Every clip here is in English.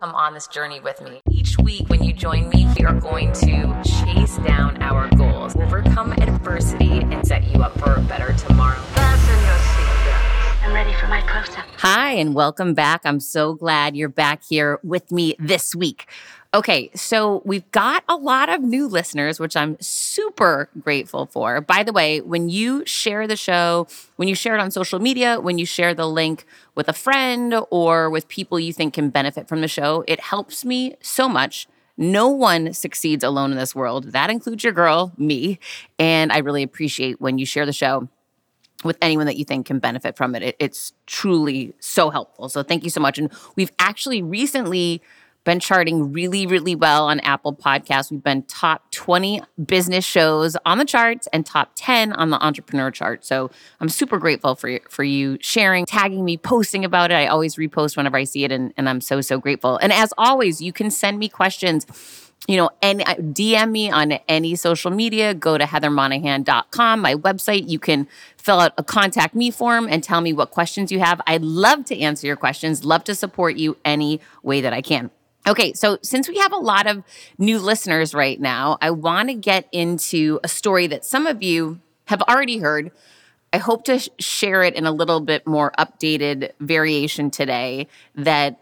Come on this journey with me. Each week, when you join me, we are going to chase down our goals, overcome adversity, and set you up for a better tomorrow. Ready for my close up. Hi, and welcome back. I'm so glad you're back here with me this week. Okay, so we've got a lot of new listeners, which I'm super grateful for. By the way, when you share the show, when you share it on social media, when you share the link with a friend or with people you think can benefit from the show, it helps me so much. No one succeeds alone in this world. That includes your girl, me. And I really appreciate when you share the show with anyone that you think can benefit from it. it. It's truly so helpful. So thank you so much. And we've actually recently been charting really, really well on Apple Podcasts. We've been top 20 business shows on the charts and top 10 on the entrepreneur chart. So I'm super grateful for, for you sharing, tagging me, posting about it. I always repost whenever I see it, and, and I'm so, so grateful. And as always, you can send me questions you know, any uh, DM me on any social media. Go to heathermonahan.com, my website. You can fill out a contact me form and tell me what questions you have. I'd love to answer your questions, love to support you any way that I can. Okay, so since we have a lot of new listeners right now, I want to get into a story that some of you have already heard. I hope to sh- share it in a little bit more updated variation today that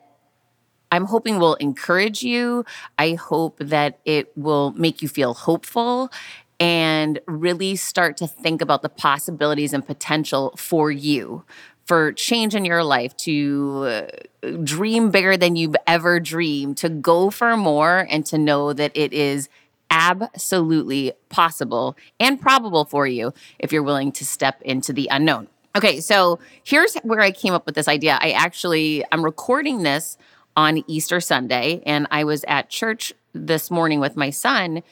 I'm hoping will encourage you. I hope that it will make you feel hopeful and really start to think about the possibilities and potential for you for change in your life, to uh, dream bigger than you've ever dreamed, to go for more, and to know that it is absolutely possible and probable for you if you're willing to step into the unknown. Okay, so here's where I came up with this idea. I actually, I'm recording this on Easter Sunday, and I was at church this morning with my son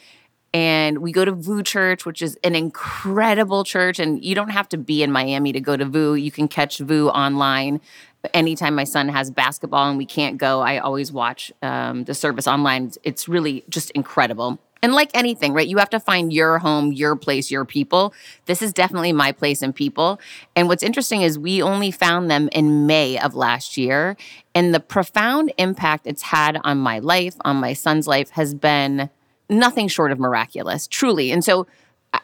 and we go to VOUS Church, which is an incredible church. And you don't have to be in Miami to go to VOUS. You can catch VOUS online. Anytime my son has basketball and we can't go, I always watch um, the service online. It's really just incredible. And like anything, right? You have to find your home, your place, your people. This is definitely my place and people. And what's interesting is we only found them in May of last year. And the profound impact it's had on my life, on my son's life, has been nothing short of miraculous, truly. And so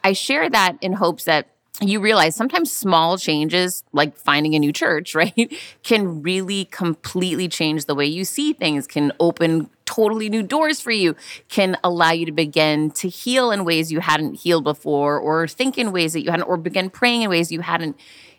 I share that in hopes that you realize sometimes small changes, like finding a new church, right, can really completely change the way you see things, can open totally new doors for you, can allow you to begin to heal in ways you hadn't healed before, or think in ways that you hadn't, or begin praying in ways you hadn't.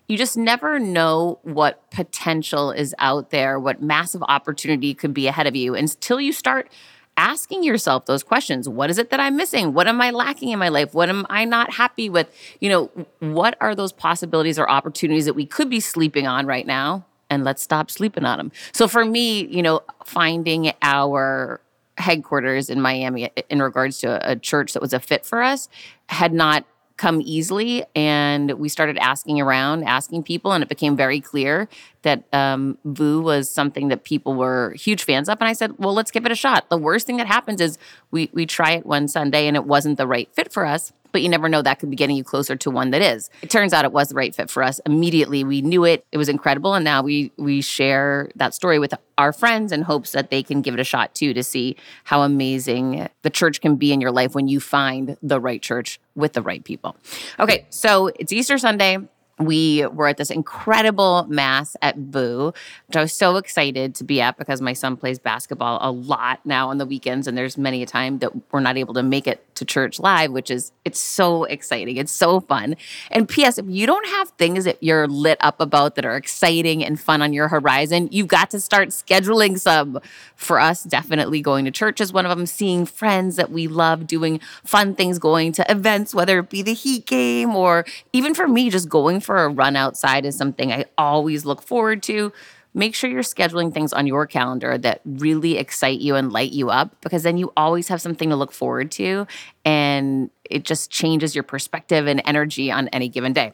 You just never know what potential is out there, what massive opportunity could be ahead of you until you start asking yourself those questions. What is it that I'm missing? What am I lacking in my life? What am I not happy with? You know, what are those possibilities or opportunities that we could be sleeping on right now? And let's stop sleeping on them. So for me, you know, finding our headquarters in Miami in regards to a, church that was a fit for us had not come easily. And we started asking around, asking people, and it became very clear that um, VOUS was something that people were huge fans of. And I said, well, let's give it a shot. The worst thing that happens is we, we try it one Sunday and it wasn't the right fit for us but you never know that could be getting you closer to one that is. It turns out it was the right fit for us. Immediately we knew it. It was incredible and now we we share that story with our friends in hopes that they can give it a shot too to see how amazing the church can be in your life when you find the right church with the right people. Okay, so it's Easter Sunday we were at this incredible mass at VOUS, which I was so excited to be at because my son plays basketball a lot now on the weekends, and there's many a time that we're not able to make it to church live, which is it's so exciting. It's so fun. And P.S. If you don't have things that you're lit up about that are exciting and fun on your horizon, you've got to start scheduling some. For us, definitely going to church is one of them. Seeing friends that we love, doing fun things, going to events, whether it be the Heat game or even for me, just going for a run outside is something I always look forward to. Make sure you're scheduling things on your calendar that really excite you and light you up because then you always have something to look forward to and it just changes your perspective and energy on any given day.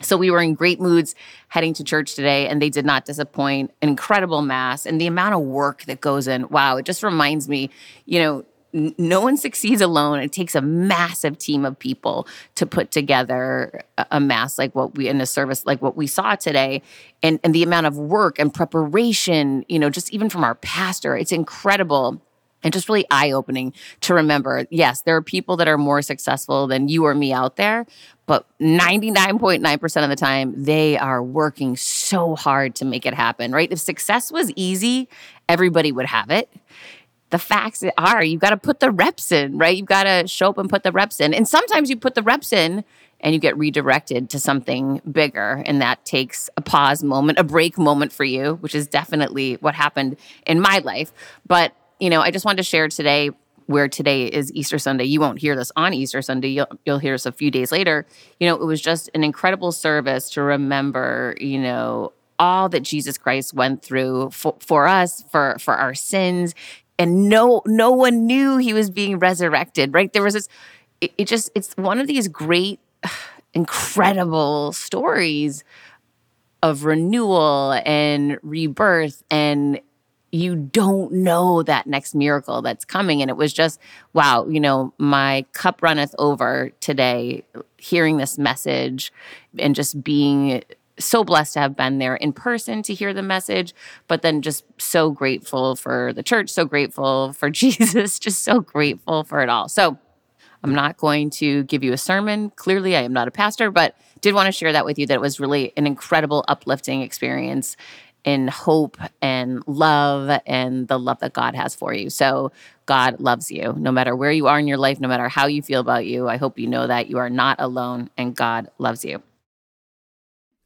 So we were in great moods heading to church today, and they did not disappoint. An incredible mass and the amount of work that goes in. Wow, it just reminds me, you know, no one succeeds alone. It takes a massive team of people to put together a, mass like what we in a service like what we saw today, and and the amount of work and preparation, you know, just even from our pastor, it's incredible and just really eye opening to remember yes, there are people that are more successful than you or me out there, but 99.9% of the time, they are working so hard to make it happen, right? If success was easy, everybody would have it. The facts are you've got to put the reps in, right? You've got to show up and put the reps in. And sometimes you put the reps in and you get redirected to something bigger. And that takes a pause moment, a break moment for you, which is definitely what happened in my life. But you know, I just wanted to share today where today is Easter Sunday. You won't hear this on Easter Sunday. You'll, you'll hear this a few days later. You know, it was just an incredible service to remember, you know, all that Jesus Christ went through for, for us, for for our sins. And no no one knew he was being resurrected, right? There was this it, it just it's one of these great incredible stories of renewal and rebirth and you don't know that next miracle that's coming. And it was just, wow, you know, my cup runneth over today, hearing this message and just being so blessed to have been there in person to hear the message, but then just so grateful for the church, so grateful for Jesus, just so grateful for it all. So I'm not going to give you a sermon. Clearly, I am not a pastor, but did want to share that with you that it was really an incredible, uplifting experience in hope and love and the love that God has for you. So, God loves you no matter where you are in your life, no matter how you feel about you. I hope you know that you are not alone and God loves you.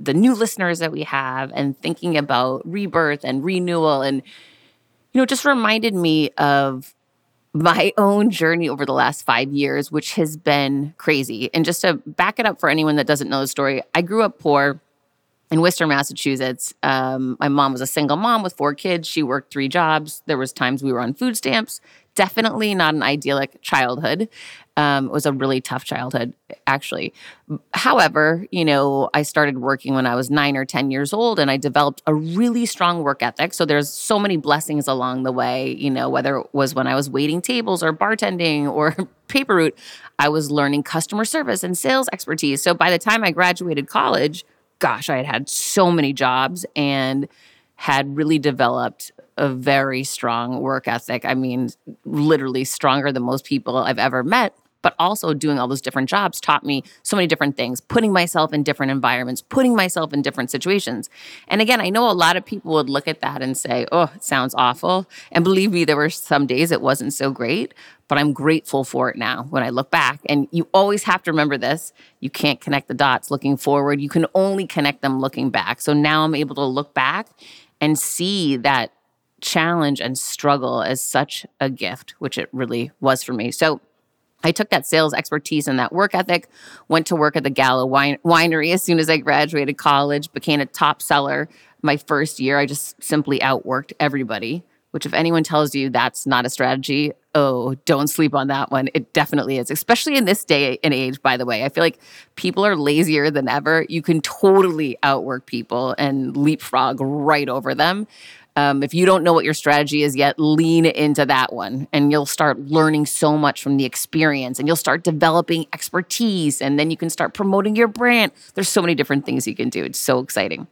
the new listeners that we have and thinking about rebirth and renewal and you know just reminded me of my own journey over the last five years which has been crazy. And just to back it up for anyone that doesn't know the story i grew up poor in worcester massachusetts. Um, my mom was a single mom with four kids. She worked three jobs. There was times we were on food stamps definitely not an idyllic childhood. Um, it was a really tough childhood, actually. However, you know, I started working when I was nine or 10 years old and I developed a really strong work ethic. So there's so many blessings along the way, you know, whether it was when I was waiting tables or bartending or paper route, I was learning customer service and sales expertise. So by the time I graduated college, gosh, I had had so many jobs and had really developed a very strong work ethic. I mean, literally stronger than most people I've ever met but also doing all those different jobs taught me so many different things, putting myself in different environments, putting myself in different situations. And again, I know a lot of people would look at that and say, oh, it sounds awful. And believe me, there were some days it wasn't so great, but I'm grateful for it now when I look back. And you always have to remember this you can't connect the dots looking forward, you can only connect them looking back. So now I'm able to look back and see that challenge and struggle as such a gift, which it really was for me. So, I took that sales expertise and that work ethic, went to work at the wine- Winery as soon as I graduated college, became a top seller my first year. I just simply outworked everybody, which, if anyone tells you that's not a strategy, oh, don't sleep on that one. It definitely is, especially in this day and age, by the way. I feel like people are lazier than ever. You can totally outwork people and leapfrog right over them. Um, if you don't know what your strategy is yet, lean into that one and you'll start learning so much from the experience and you'll start developing expertise and then you can start promoting your brand. There's so many different things you can do. It's so exciting.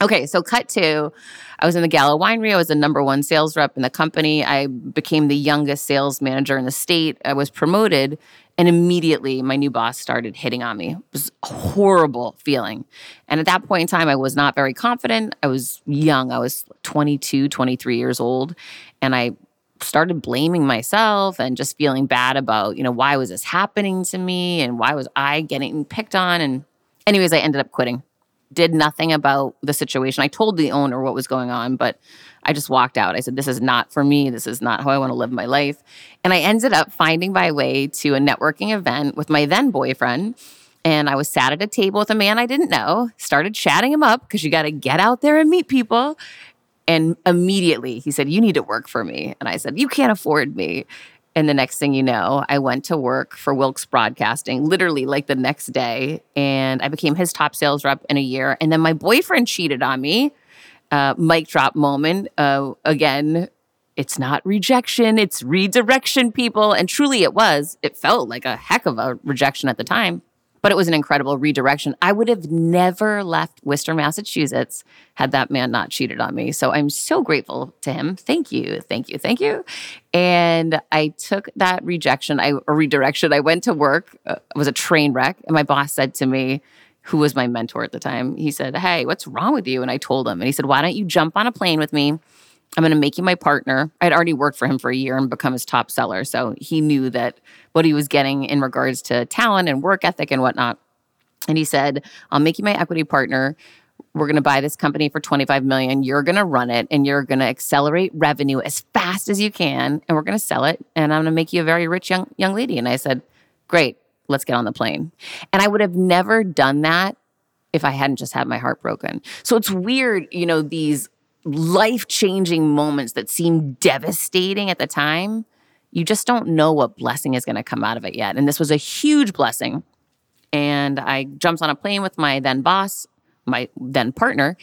Okay, so cut to I was in the Gallo Winery. I was the number one sales rep in the company. I became the youngest sales manager in the state. I was promoted and immediately my new boss started hitting on me. It was a horrible feeling. And at that point in time, I was not very confident. I was young. I was 22, 23 years old. And I started blaming myself and just feeling bad about, you know, why was this happening to me and why was I getting picked on? And, anyways, I ended up quitting did nothing about the situation. I told the owner what was going on, but I just walked out. I said, This is not for me. This is not how I want to live my life. And I ended up finding my way to a networking event with my then boyfriend. And I was sat at a table with a man I didn't know, started chatting him up because you got to get out there and meet people. And immediately he said, You need to work for me. And I said, You can't afford me. And the next thing you know, I went to work for Wilkes Broadcasting literally like the next day. And I became his top sales rep in a year. And then my boyfriend cheated on me. Uh, mic drop moment. Uh, again, it's not rejection, it's redirection, people. And truly it was. It felt like a heck of a rejection at the time but it was an incredible redirection. I would have never left Worcester, Massachusetts had that man not cheated on me. So I'm so grateful to him. Thank you. Thank you. Thank you. And I took that rejection, I redirection. I went to work. Uh, it was a train wreck and my boss said to me, who was my mentor at the time, he said, "Hey, what's wrong with you?" And I told him and he said, "Why don't you jump on a plane with me?" I'm going to make you my partner. I'd already worked for him for a year and become his top seller. So he knew that what he was getting in regards to talent and work ethic and whatnot. And he said, I'll make you my equity partner. We're going to buy this company for 25 million. You're going to run it and you're going to accelerate revenue as fast as you can. And we're going to sell it. And I'm going to make you a very rich young, young lady. And I said, Great, let's get on the plane. And I would have never done that if I hadn't just had my heart broken. So it's weird, you know, these life changing moments that seem devastating at the time, you just don't know what blessing is going to come out of it yet. And this was a huge blessing. And I jumped on a plane with my then boss, my then partner,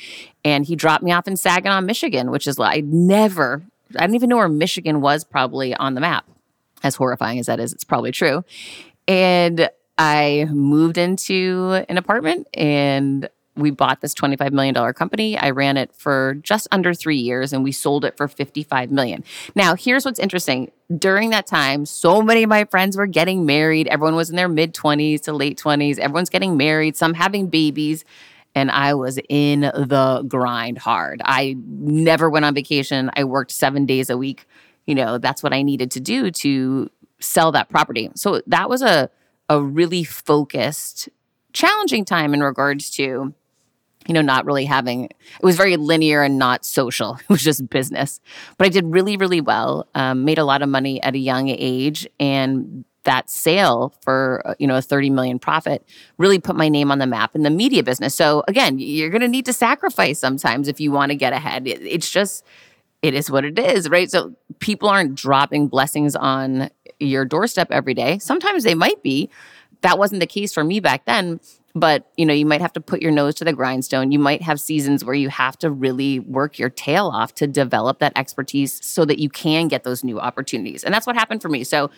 and he dropped me off in Saginaw, Michigan, which is like I never, I didn't even know where Michigan was probably on the map. As horrifying as that is, it's probably true. And I moved into an apartment and we bought this $25 million company. I ran it for just under three years and we sold it for 55 million. Now, here's what's interesting. During that time, so many of my friends were getting married. Everyone was in their mid 20s to late 20s. Everyone's getting married, some having babies. And I was in the grind hard. I never went on vacation. I worked seven days a week. You know, that's what I needed to do to sell that property. So that was a, a really focused, challenging time in regards to you know, not really having, it was very linear and not social. It was just business. But I did really, really well, um, made a lot of money at a young age. And that sale for, uh, you know, a 30 million profit really put my name on the map in the media business. So again, you're going to need to sacrifice sometimes if you want to get ahead. It's just, it is what it is, right? So people aren't dropping blessings on your doorstep every day. Sometimes they might be. That wasn't the case for me back then but you know you might have to put your nose to the grindstone. You might have seasons where you have to really work your tail off to develop that expertise so that you can get those new opportunities. And that's what happened for me. So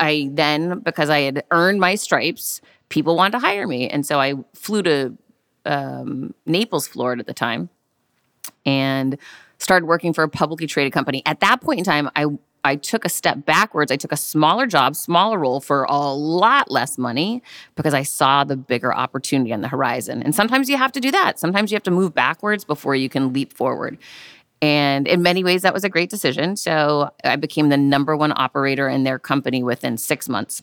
i then because i had earned my stripes people wanted to hire me. And so i flew to um, naples florida at the time and started working for a publicly traded company. At that point in time i I took a step backwards. I took a smaller job, smaller role for a lot less money because I saw the bigger opportunity on the horizon. And sometimes you have to do that. Sometimes you have to move backwards before you can leap forward. And in many ways, that was a great decision. So I became the number one operator in their company within six months.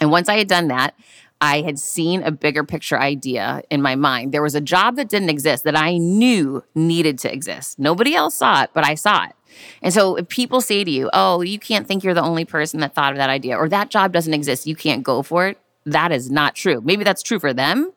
And once I had done that, I had seen a bigger picture idea in my mind. There was a job that didn't exist that I knew needed to exist. Nobody else saw it, but I saw it. And so if people say to you, oh, you can't think you're the only person that thought of that idea, or that job doesn't exist, you can't go for it, that is not true. Maybe that's true for them,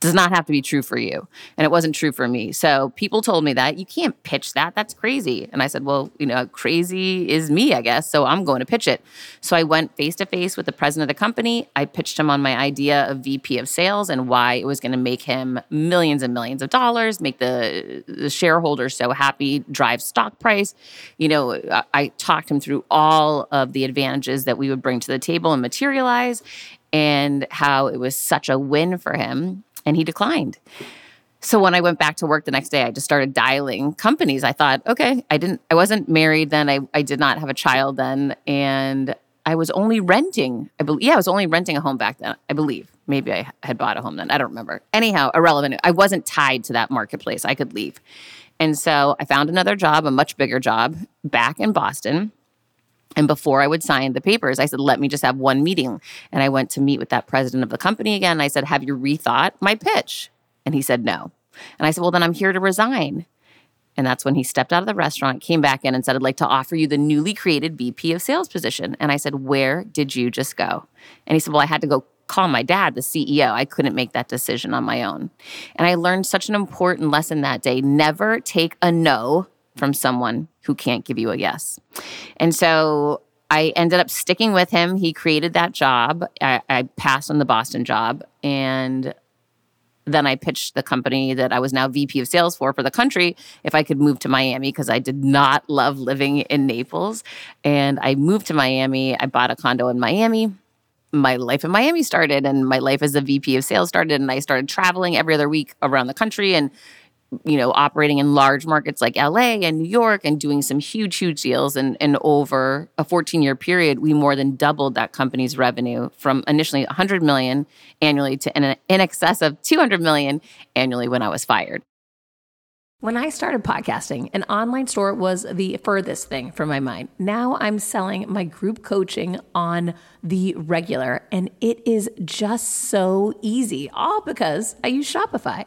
does not have to be true for you. And it wasn't true for me. So people told me that you can't pitch that. That's crazy. And I said, well, you know, crazy is me, I guess. So I'm going to pitch it. So I went face to face with the president of the company. I pitched him on my idea of VP of sales and why it was going to make him millions and millions of dollars, make the, the shareholders so happy, drive stock price. You know, I, I talked him through all of the advantages that we would bring to the table and materialize and how it was such a win for him. And he declined. So when I went back to work the next day, I just started dialing companies. I thought, okay, I didn't, I wasn't married then. I, I did not have a child then. And I was only renting. I believe, yeah, I was only renting a home back then, I believe. Maybe I had bought a home then. I don't remember. Anyhow, irrelevant. I wasn't tied to that marketplace. I could leave. And so I found another job, a much bigger job back in Boston. And before I would sign the papers, I said, let me just have one meeting. And I went to meet with that president of the company again. I said, have you rethought my pitch? And he said, no. And I said, well, then I'm here to resign. And that's when he stepped out of the restaurant, came back in, and said, I'd like to offer you the newly created VP of sales position. And I said, Where did you just go? And he said, Well, I had to go call my dad, the CEO. I couldn't make that decision on my own. And I learned such an important lesson that day never take a no from someone who can't give you a yes. And so I ended up sticking with him. He created that job. I, I, passed on the Boston job. And then I pitched the company that I was now VP of sales for for the country if I could move to Miami because I did not love living in Naples. And I moved to Miami. I bought a condo in Miami. My life in Miami started, and my life as a VP of sales started. And I started traveling every other week around the country and you know, operating in large markets like LA and New York and doing some huge, huge deals. And, and over a 14 year period, we more than doubled that company's revenue from initially 100 million annually to in, in excess of 200 million annually when I was fired. When I started podcasting, an online store was the furthest thing from my mind. Now I'm selling my group coaching on the regular, and it is just so easy, all because I use Shopify.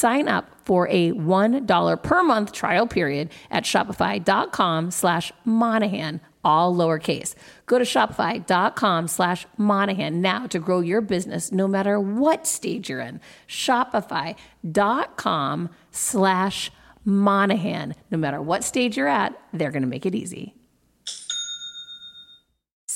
Sign up for a $1 per month trial period at shopify.com slash Monahan all lowercase. Go to shopify.com slash Monahan now to grow your business no matter what stage you're in. Shopify.com slash Monahan. No matter what stage you're at, they're going to make it easy.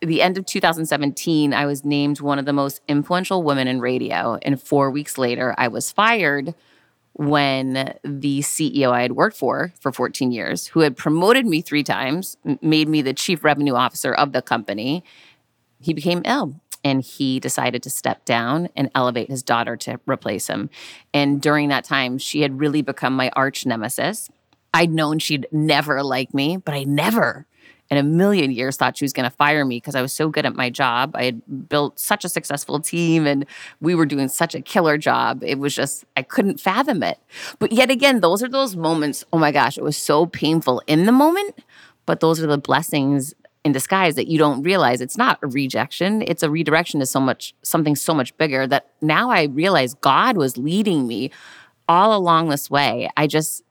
The end of 2017, I was named one of the most influential women in radio. And four weeks later, I was fired when the CEO I had worked for for 14 years, who had promoted me three times, made me the chief revenue officer of the company, he became ill and he decided to step down and elevate his daughter to replace him. And during that time, she had really become my arch nemesis. I'd known she'd never like me, but I never in a million years thought she was going to fire me because I was so good at my job. I had built such a successful team and we were doing such a killer job. It was just, I couldn't fathom it. But yet again, those are those moments. Oh my gosh, it was so painful in the moment, but those are the blessings in disguise that you don't realize it's not a rejection it's a redirection to so much something so much bigger that now i realize god was leading me all along this way i just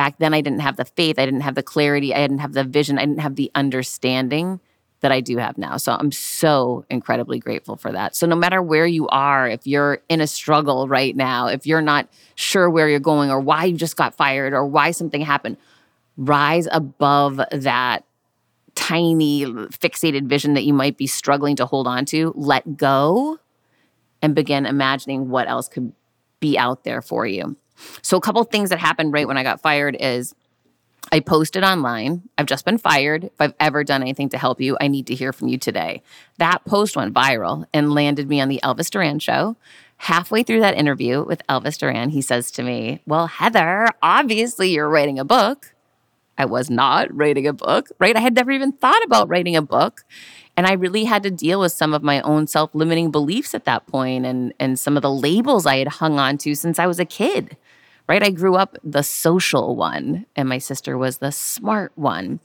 back then I didn't have the faith, I didn't have the clarity, I didn't have the vision, I didn't have the understanding that I do have now. So I'm so incredibly grateful for that. So no matter where you are, if you're in a struggle right now, if you're not sure where you're going or why you just got fired or why something happened, rise above that tiny fixated vision that you might be struggling to hold on to, let go and begin imagining what else could be out there for you. So, a couple things that happened right when I got fired is I posted online, I've just been fired. If I've ever done anything to help you, I need to hear from you today. That post went viral and landed me on the Elvis Duran show. Halfway through that interview with Elvis Duran, he says to me, Well, Heather, obviously you're writing a book. I was not writing a book, right? I had never even thought about writing a book. And I really had to deal with some of my own self limiting beliefs at that point and, and some of the labels I had hung on to since I was a kid right? I grew up the social one, and my sister was the smart one.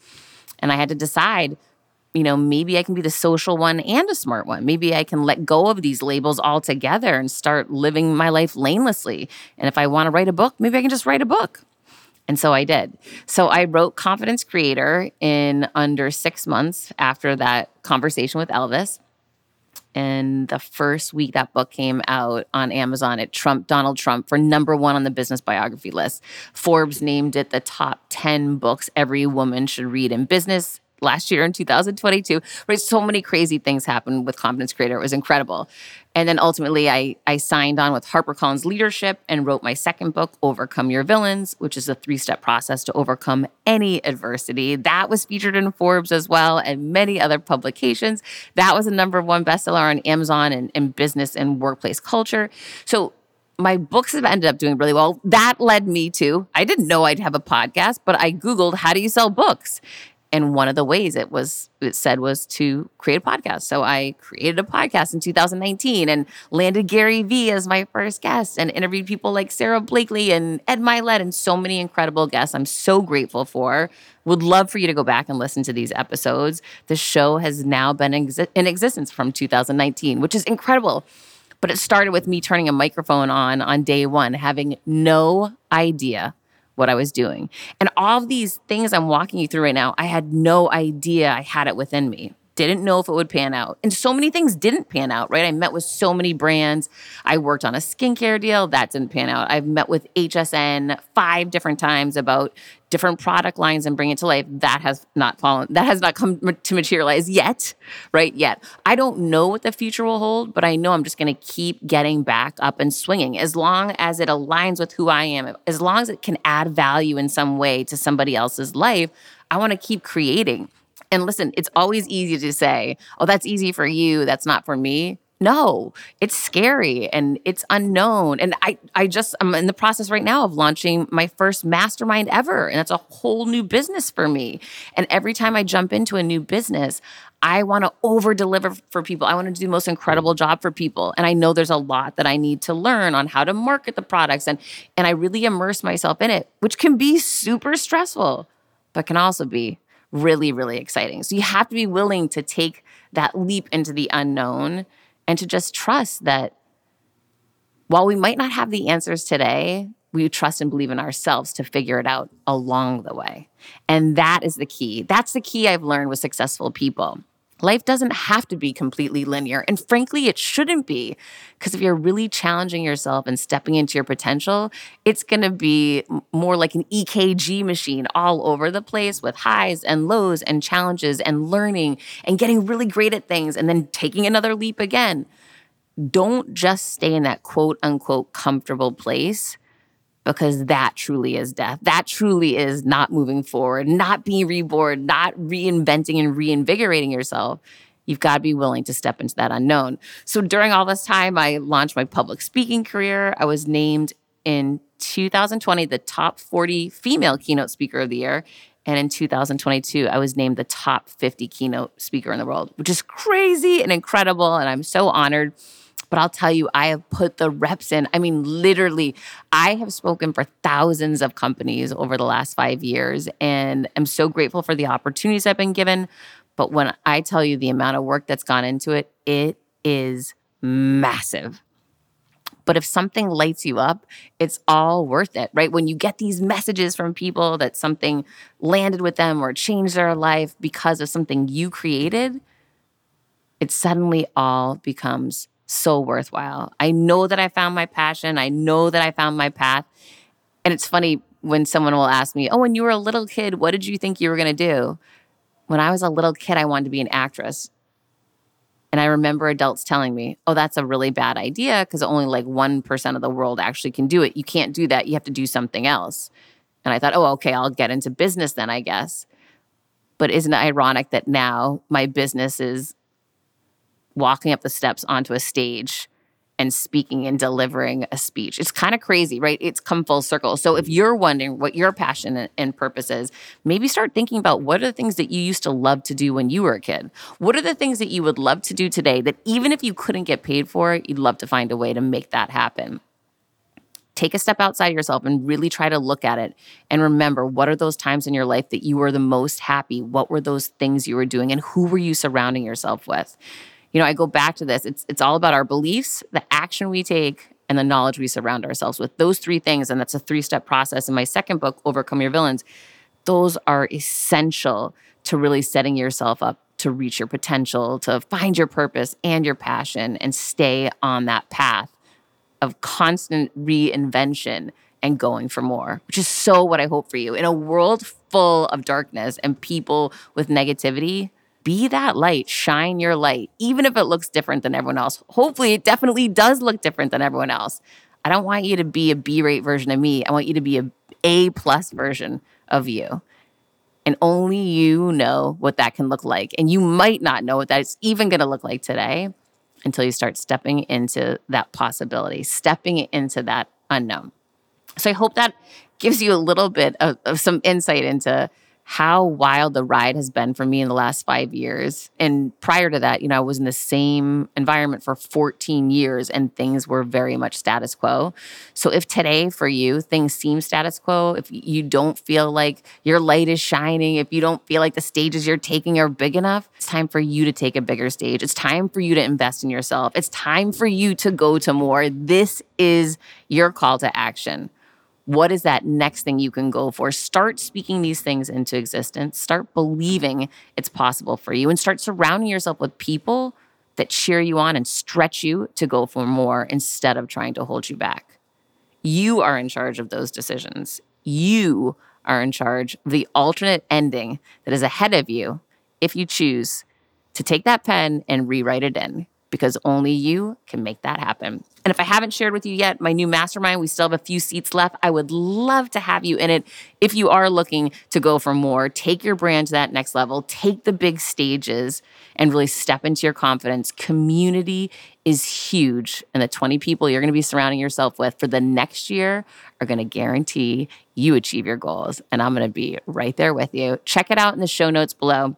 And I had to decide, you know, maybe I can be the social one and a smart one. Maybe I can let go of these labels altogether and start living my life lanelessly. And if I want to write a book, maybe I can just write a book. And so I did. So I wrote Confidence Creator in under six months after that conversation with Elvis and the first week that book came out on Amazon, it trumped Donald Trump for number one on the business biography list. Forbes named it the top 10 books every woman should read in business last year in 2022. Right, so many crazy things happened with Confidence Creator. It was incredible. And then ultimately, I, I signed on with HarperCollins Leadership and wrote my second book, Overcome Your Villains, which is a three step process to overcome any adversity. That was featured in Forbes as well and many other publications. That was a number one bestseller on Amazon and, and business and workplace culture. So my books have ended up doing really well. That led me to, I didn't know I'd have a podcast, but I Googled, how do you sell books? And one of the ways it was it said was to create a podcast. So I created a podcast in 2019 and landed Gary Vee as my first guest and interviewed people like Sara Blakely and Ed Mylett and so many incredible guests. I'm so grateful for. Would love for you to go back and listen to these episodes. The show has now been in existence from 2019, which is incredible. But it started with me turning a microphone on on day one, having no idea what I was doing. And all of these things I'm walking you through right now, I had no idea I had it within me. Didn't know if it would pan out. And so many things didn't pan out, right? I met with so many brands. I worked on a skincare deal, that didn't pan out. I've met with HSN five different times about different product lines and bring it to life. That has not fallen, that has not come to materialize yet, right? Yet. I don't know what the future will hold, but I know I'm just going to keep getting back up and swinging as long as it aligns with who I am, as long as it can add value in some way to somebody else's life. I want to keep creating. And listen, it's always easy to say, oh, that's easy for you. That's not for me. No, it's scary and it's unknown. And I, I just, I'm in the process right now of launching my first mastermind ever. And that's a whole new business for me. And every time I jump into a new business, I want to over deliver for people. I want to do the most incredible job for people. And I know there's a lot that I need to learn on how to market the products. And, and I really immerse myself in it, which can be super stressful, but can also be really, really exciting. So you have to be willing to take that leap into the unknown and to just trust that while we might not have the answers today, we trust and believe in ourselves to figure it out along the way. And that is the key. That's the key I've learned with successful people. Life doesn't have to be completely linear. And frankly, it shouldn't be. Because if you're really challenging yourself and stepping into your potential, it's going to be more like an EKG machine all over the place with highs and lows and challenges and learning and getting really great at things and then taking another leap again. Don't just stay in that quote unquote comfortable place because that truly is death. That truly is not moving forward, not being reborn, not reinventing and reinvigorating yourself. You've got to be willing to step into that unknown. So during all this time, I launched my public speaking career. I was named in 2020 the top 40 female keynote speaker of the year. And in 2022, I was named the top 50 keynote speaker in the world, which is crazy and incredible. And I'm so honored. But I'll tell you, I have put the reps in. I mean, literally, I have spoken for thousands of companies over the last five years and I'm so grateful for the opportunities I've been given. But when I tell you the amount of work that's gone into it, it is massive. But if something lights you up, it's all worth it, right? When you get these messages from people that something landed with them or changed their life because of something you created, it suddenly all becomes so worthwhile. I know that I found my passion. I know that I found my path. And it's funny when someone will ask me, Oh, when you were a little kid, what did you think you were going to do? When I was a little kid, I wanted to be an actress. And I remember adults telling me, oh, that's a really bad idea because only like 1% of the world actually can do it. You can't do that. You have to do something else. And I thought, oh, okay, I'll get into business then, I guess. But isn't it ironic that now my business is walking up the steps onto a stage and speaking and delivering a speech. It's kind of crazy, right? It's come full circle. So if you're wondering what your passion and purpose is, maybe start thinking about what are the things that you used to love to do when you were a kid? What are the things that you would love to do today that even if you couldn't get paid for you'd love to find a way to make that happen? Take a step outside yourself and really try to look at it and remember what are those times in your life that you were the most happy? What were those things you were doing and who were you surrounding yourself with? You know, I go back to this. It's it's all about our beliefs, the action we take, and the knowledge we surround ourselves with. Those three things, and that's a three-step process. In my second book, Overcome Your Villains, those are essential to really setting yourself up to reach your potential, to find your purpose and your passion, and stay on that path of constant reinvention and going for more, which is so what I hope for you. In a world full of darkness and people with negativity, be that light, shine your light, even if it looks different than everyone else. Hopefully, it definitely does look different than everyone else. I don't want you to be a B rate version of me. I want you to be a A plus version of you. And only you know what that can look like. And you might not know what that's even going to look like today until you start stepping into that possibility, stepping into that unknown. So I hope that gives you a little bit of, of some insight into how wild the ride has been for me in the last five years. And prior to that, you know, I was in the same environment for 14 years and things were very much status quo. So if today for you things seem status quo, if you don't feel like your light is shining, if you don't feel like the stages you're taking are big enough, it's time for you to take a bigger stage. It's time for you to invest in yourself. It's time for you to go to more. This is your call to action. What is that next thing you can go for? Start speaking these things into existence. Start believing it's possible for you and start surrounding yourself with people that cheer you on and stretch you to go for more instead of trying to hold you back. You are in charge of those decisions. You are in charge of the alternate ending that is ahead of you if you choose to take that pen and rewrite it in because only you can make that happen. And if I haven't shared with you yet, my new mastermind, we still have a few seats left. I would love to have you in it. If you are looking to go for more, take your brand to that next level, take the big stages, and really step into your confidence. Community is huge. And the 20 people you're going to be surrounding yourself with for the next year are going to guarantee you achieve your goals. And I'm going to be right there with you. Check it out in the show notes below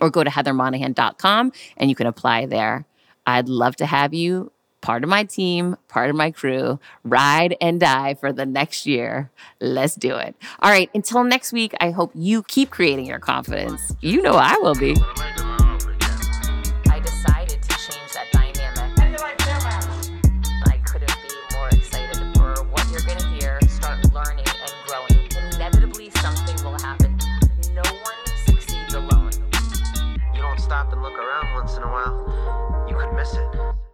or go to heathermonahan.com and you can apply there. I'd love to have you part of my team, part of my crew, ride and die for the next year. Let's do it. All right, until next week, I hope you keep creating your confidence. You know I will be.